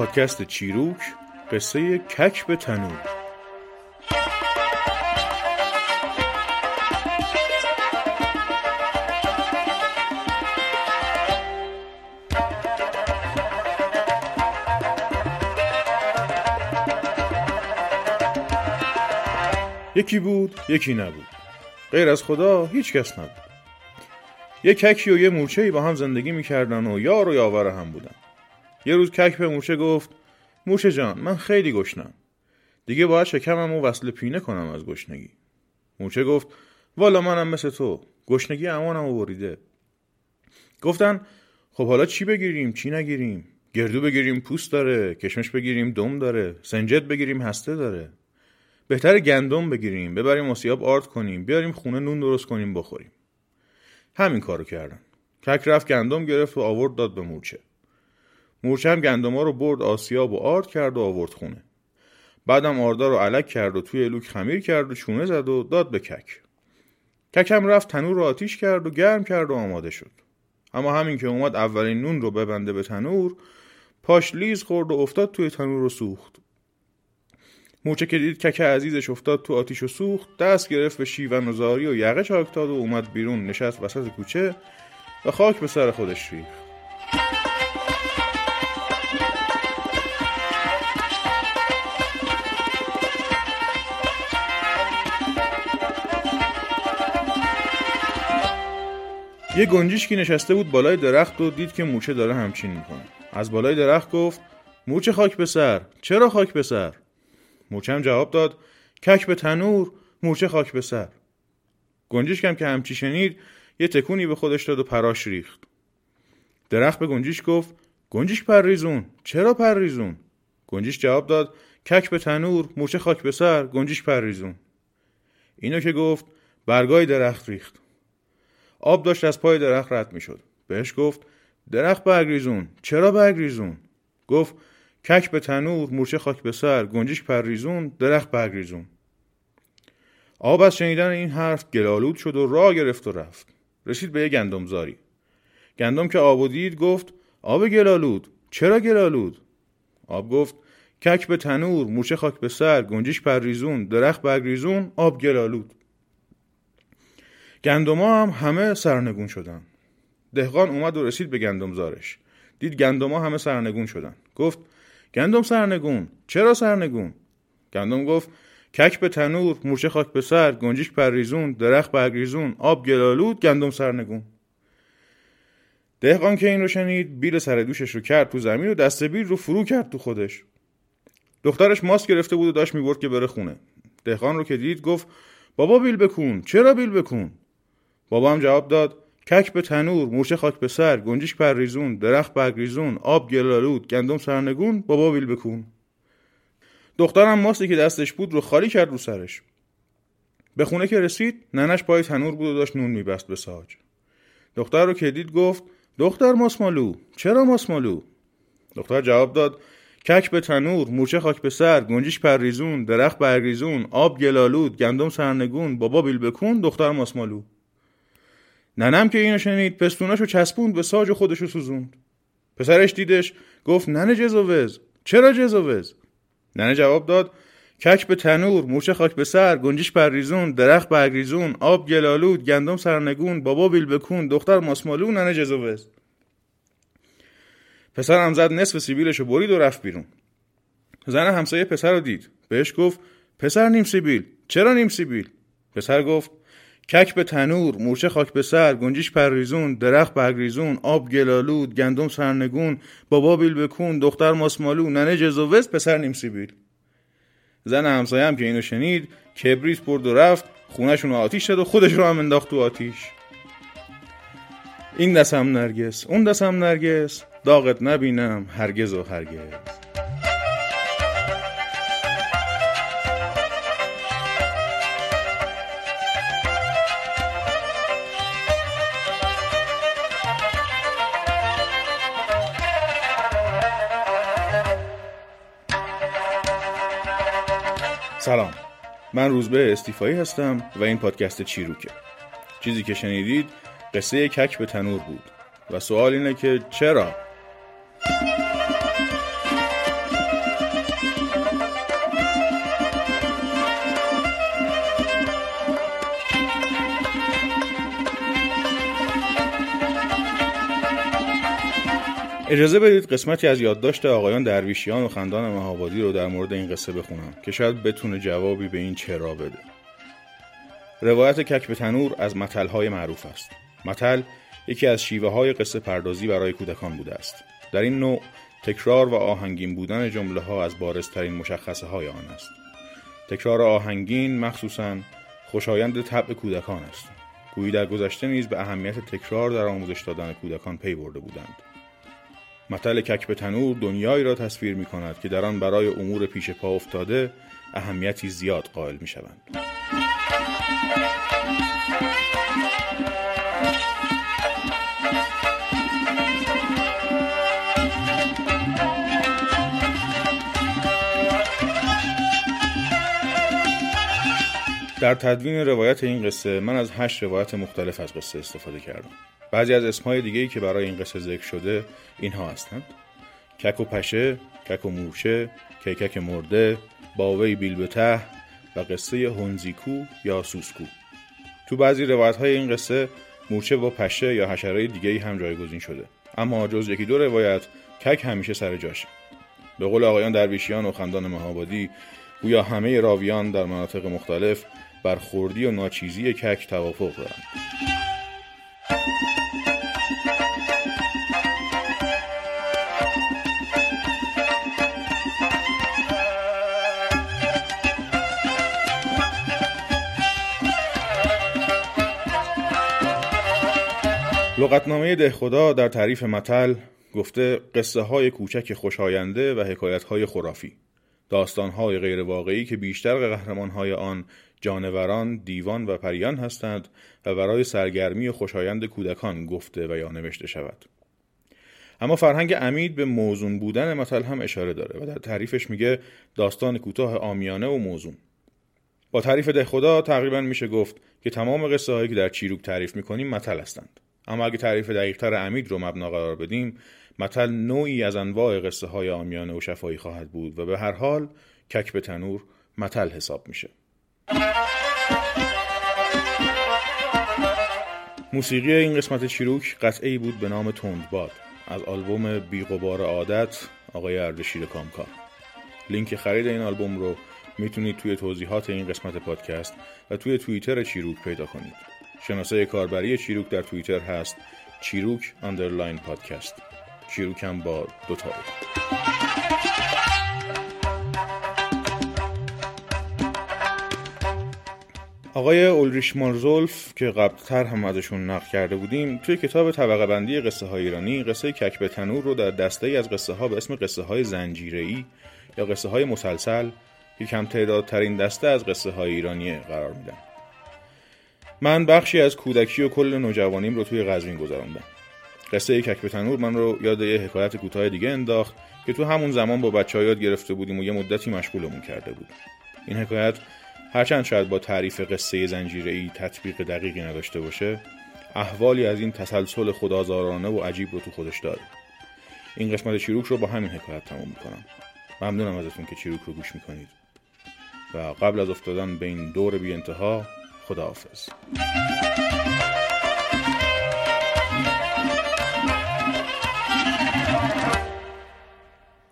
پادکست چیروک قصه کک به تنور. یکی بود یکی نبود. غیر از خدا هیچ کس نبود. یه ککی و یه مورچه با هم زندگی می‌کردن و یار و یاور هم بودن. یه روز کک به مورچه گفت مورچه جان من خیلی گشنم. دیگه باید شکمم و وصل پینه کنم از گشنگی. مورچه گفت والا منم مثل تو گشنگی امانم و بریده گفتن خب حالا چی بگیریم؟ چی نگیریم؟ گردو بگیریم پوست داره کشمش بگیریم دم داره سنجد بگیریم هسته داره. بهتر گندم بگیریم ببریم مسیاب آرد کنیم بیاریم خونه نون درست کنیم بخوریم. همین کارو کردن. کک رفت گندم گرفت و آورد داد به مورچه مورچه هم گندم ها رو برد آسیاب و آرد کرد و آورد خونه. بعدم آردا رو علک کرد و توی لوک خمیر کرد و چونه زد و داد به کک. ککم رفت تنور رو آتیش کرد و گرم کرد و آماده شد. اما همین که اومد اولین نون رو ببنده به تنور پاش لیز خورد و افتاد توی تنور و سوخت. موچه که دید کک عزیزش افتاد تو آتیش و سوخت دست گرفت به شیون و زاری و یقه چاک و اومد بیرون نشست وسط کوچه و خاک به سر خودش ریخت. یه گنجیشکی نشسته بود بالای درخت و دید که موچه داره همچین می‌کنه. از بالای درخت گفت موچه خاک به سر چرا خاک به سر؟ موچم جواب داد کک به تنور مورچه خاک به سر. گنجیشکم که همچی شنید یه تکونی به خودش داد و پراش ریخت. درخت به گنجیش گفت گنجیش پریزون چرا پریزون گنجیش جواب داد کک به تنور مورچه خاک به سر گنجیش پریزون اینو که گفت برگای درخت ریخت. آب داشت از پای درخت رد می‌شد. بهش گفت درخت برگریزون چرا برگریزون گفت کک به تنور مورچه خاک به سر گنجیش پریزون درخت برگریزون آب از شنیدن این حرف گلالود شد و راه گرفت و رفت. رسید به یه گندمزاری. گندم که آب و دید گفت آب گلالود. چرا گلالود؟ آب گفت کک به تنور مورچه خاک به سر گنجیش پریزون درخت برگریزون آب گلالود. گندما هم همه سرنگون شدن. دهقان اومد و رسید به گندمزارش. دید گندما همه سرنگون شدن. گفت گندم سرنگون چرا سرنگون؟ گندم گفت کک به تنور مورچه خاک به سر گنجیش پریزون درخت برگریزون آب گلالود گندم سرنگون. دهقان که این رو شنید بیل سر دوشش رو کرد تو زمین و دست بیل رو فرو کرد تو خودش. دخترش ماست گرفته بود و داشت می‌برد که بره خونه. دهقان رو که دید گفت بابا بیل بکن چرا بیل بکن؟ بابا هم جواب داد کک به تنور مورچه خاک به سر گنجیش پریزون درخت برگریزون آب گلالود گندم سرنگون بابا ویل بکن دخترم ماستی که دستش بود رو خالی کرد رو سرش. به خونه که رسید ننش پای تنور بود و داشت نون میبست به ساج. دختر رو که دید گفت دختر ماسمالو چرا ماسمالو؟ دختر جواب داد کک به تنور مورچه خاک به سر گنجیش پریزون درخت برگریزون آب گلالود گندم سرنگون بابا بیل بکن دختر ماسمالو. ننم که اینو شنید پستوناشو چسبوند به ساج خودشو سوزوند. پسرش دیدش گفت ننه جزوز چرا جزوز ننه جواب داد کک به تنور موچه خاک به سر گنجیش پریزون درخت برگریزون آب گلالود گندم سرنگون بابا بیل بکون دختر ماسمالو ننه جزوز پسرم زد نصف سیبیلشو برید و رفت بیرون. زن همسایه پسر رو دید. بهش گفت پسر نیم سیبیل. چرا نیم سیبیل؟ پسر گفت کک به تنور مورچه خاک به سر گنجیش پریزون درخت برگریزون آب گلالود گندم سرنگون بابا بیل بکون دختر ماسمالو ننه جزوز پسر نیم سیبیل. زن همسایه هم که اینو شنید کبریت برد و رفت خونهشون آتیش شد و خودش رو هم انداخت تو آتیش. این دستم نرگس اون دستم نرگس داغت نبینم هرگز و هرگز. سلام من روزبه استیفایی هستم و این پادکست چیروکه چیزی که شنیدید قصه کک به تنور بود و سوال اینه که چرا؟ اجازه بدید قسمتی از یادداشت آقایان درویشیان و خندان مهابادی رو در مورد این قصه بخونم که شاید بتونه جوابی به این چرا بده. روایت کک به تنور از متلهای معروف است. متل یکی از شیوه های قصه پردازی برای کودکان بوده است. در این نوع تکرار و آهنگین بودن جمله ها از بارزترین مشخصه های آن است. تکرار آهنگین مخصوصا خوشایند طبع کودکان است. گویی در گذشته نیز به اهمیت تکرار در آموزش دادن کودکان پی برده بودند. متل کک به تنور دنیایی را تصویر می کند که در آن برای امور پیش پا افتاده اهمیتی زیاد قائل می شوند. در تدوین روایت این قصه من از هشت روایت مختلف از قصه استفاده کردم بعضی از اسمهای دیگهی که برای این قصه ذکر شده اینها هستند. کک و پشه، کک و مورچه، کیکک مرده، باوی بیلبته و قصه هنزیکو یا سوسکو. تو بعضی روایت های این قصه مورچه با پشه یا حشره دیگهی هم جایگزین شده. اما جز یکی دو روایت کک همیشه سر جاشه. به قول آقایان درویشیان و خندان مهابادی گویا همه راویان در مناطق مختلف بر خوردی و ناچیزی کک توافق دارند. لغتنامه دهخدا در تعریف متل گفته قصه های کوچک خوشاینده و حکایت های خرافی. داستان های غیر واقعی که بیشتر قهرمان های آن جانوران، دیوان و پریان هستند و برای سرگرمی و خوشایند کودکان گفته و یا نوشته شود. اما فرهنگ امید به موزون بودن متل هم اشاره داره و در تعریفش میگه داستان کوتاه آمیانه و موزون. با تعریف ده خدا تقریبا میشه گفت که تمام قصه هایی که در چیروک تعریف می‌کنیم متل هستند. اما اگه تعریف دقیقتر امید رو مبنا قرار بدیم متل نوعی از انواع قصه های آمیانه و شفایی خواهد بود و به هر حال کک به تنور متل حساب میشه. موسیقی این قسمت چیروک قطعه بود به نام تندباد. از آلبوم بیقبار عادت آقای اردشیر کامکار. لینک خرید این آلبوم رو می‌تونید توی توضیحات این قسمت پادکست و توی توییتر چیروک پیدا کنید. شناسه کاربری چیروک در توییتر هست چیروک underline پادکست چیروک هم با دو تا آقای اولریش مارزولف که قبلتر هم ازشون نقل کرده بودیم توی کتاب طبقه بندی قصه های ایرانی قصه کک تنور رو در دسته ای از قصه ها به اسم قصه های زنجیره یا قصه های مسلسل که کم تعدادترین دسته از قصه های ایرانی قرار میدن. من بخشی از کودکی و کل نوجوانیم رو توی قزوین گذراندم. قصه کک به تنور من رو یاد یه حکایت کوتاه دیگه انداخت که تو همون زمان با بچه یاد گرفته بودیم و یه مدتی مشغولمون کرده بود این حکایت هرچند شاید با تعریف قصه زنجیره ای تطبیق دقیقی نداشته باشه احوالی از این تسلسل خدازارانه و عجیب رو تو خودش داره. این قسمت چیروک رو با همین حکایت تموم می‌کنم. ممنونم ازتون که چیروک رو گوش می‌کنید. و قبل از افتادن به این دور بی انتها خداحافظ.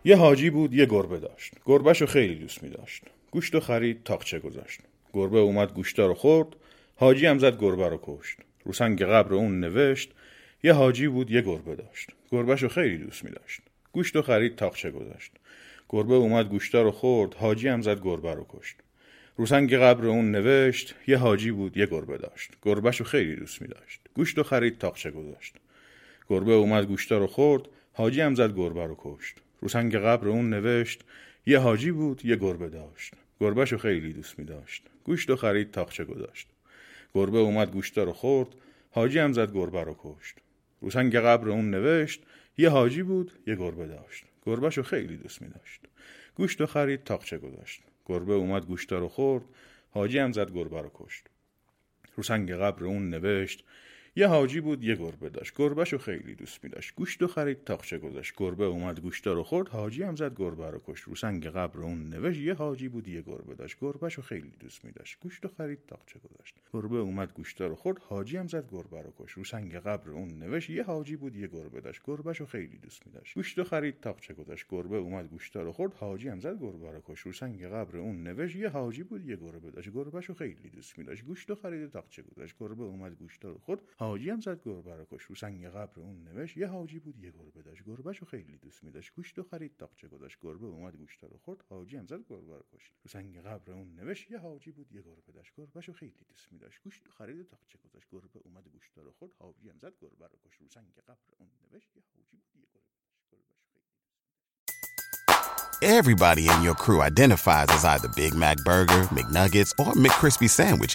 یه حاجی بود یه گربه داشت. گربهشو خیلی دوست می داشت گوشت و خرید تاقچه گذاشت. گربه اومد گوشتا رو خورد حاجی هم زد گربه رو کشت. رو سنگ قبر اون نوشت یه حاجی بود یه گربه داشت. گربهشو خیلی دوست می داشت گوشت و خرید تاقچه گذاشت. گربه اومد گوشتا رو خورد حاجی هم زد گربه رو کشت. رو سنگ قبر اون نوشت یه حاجی بود یه گربه داشت. گربهشو خیلی دوست می داشت گوشت و خرید تاقچه گذاشت. گربه اومد گوشتا رو خورد حاجی هم زد گربه رو کشت. رو سنگ قبر اون نوشت یه حاجی بود یه گربه داشت. گربهشو خیلی دوست می داشت گوشت و خرید تاقچه گذاشت. گربه اومد گوشتا رو خورد حاجی هم زد گربه رو کشت. رو سنگ قبر اون نوشت یه حاجی بود یه گربه داشت. گربهشو خیلی دوست می داشت گوشت و خرید تاقچه گذاشت. گربه اومد گوشتا رو خورد حاجی هم زد گربه رو کشت. رو سنگ قبر اون نوشت یه حاجی بود یه گربه داشت. گربهشو خیلی دوست می داشت گوشت و خرید تاقچه گذاشت. گربه اومد گوشتا رو خورد. حاجی هم زد گربه رو کشت. رو سنگ قبر اون نوشت. یه حاجی بود یه گربه داشت. گربهشو خیلی دوست می داشت گوشت و خرید تاقچه گذاشت. گربه اومد گوشتا رو خورد. حاجی هم زد گربه رو کش رو سنگ قبر اون نوشت. یه حاجی بود یه گربه داشت. گربهشو خیلی دوست می‌داشت. گوشت خرید تاقچه گذاشت. گربه اومد گوشتا رو خورد. حاجی هم زد گربه رو کش رو سنگ قبر اون نوشت. یه حاجی بود یه گربه داشت. گربهشو خیلی دوست می‌داشت. گوشت خرید تاقچه گذاشت. گربه اومد گوشتا رو خورد. حاجی هم زد گربه رو کش. رو سنگ قبر اون نوشت. یه حاجی بود یه گربه داشت. گربهشو خیلی دوست می‌داشت. گوشت خرید تاقچه گذاشت. گربه اومد گوشتا رو خورد. حاجی هم زد گربه رو کش. رو سنگ قبر اون نوشت. یه حاجی بود یه گربه داشت. گربهشو خیلی دوست می‌داشت. گوشت خرید تاقچه گذاشت. گربه اومد گوشتا رو خورد. حاجی هم زد گربه رو کش. رو سنگ قبر اون نوشت. یه حاجی بود یه گربه داشت. گربهشو خیلی Everybody in your crew identifies as either Big Mac Burger, McNuggets, or McCrispy Sandwich.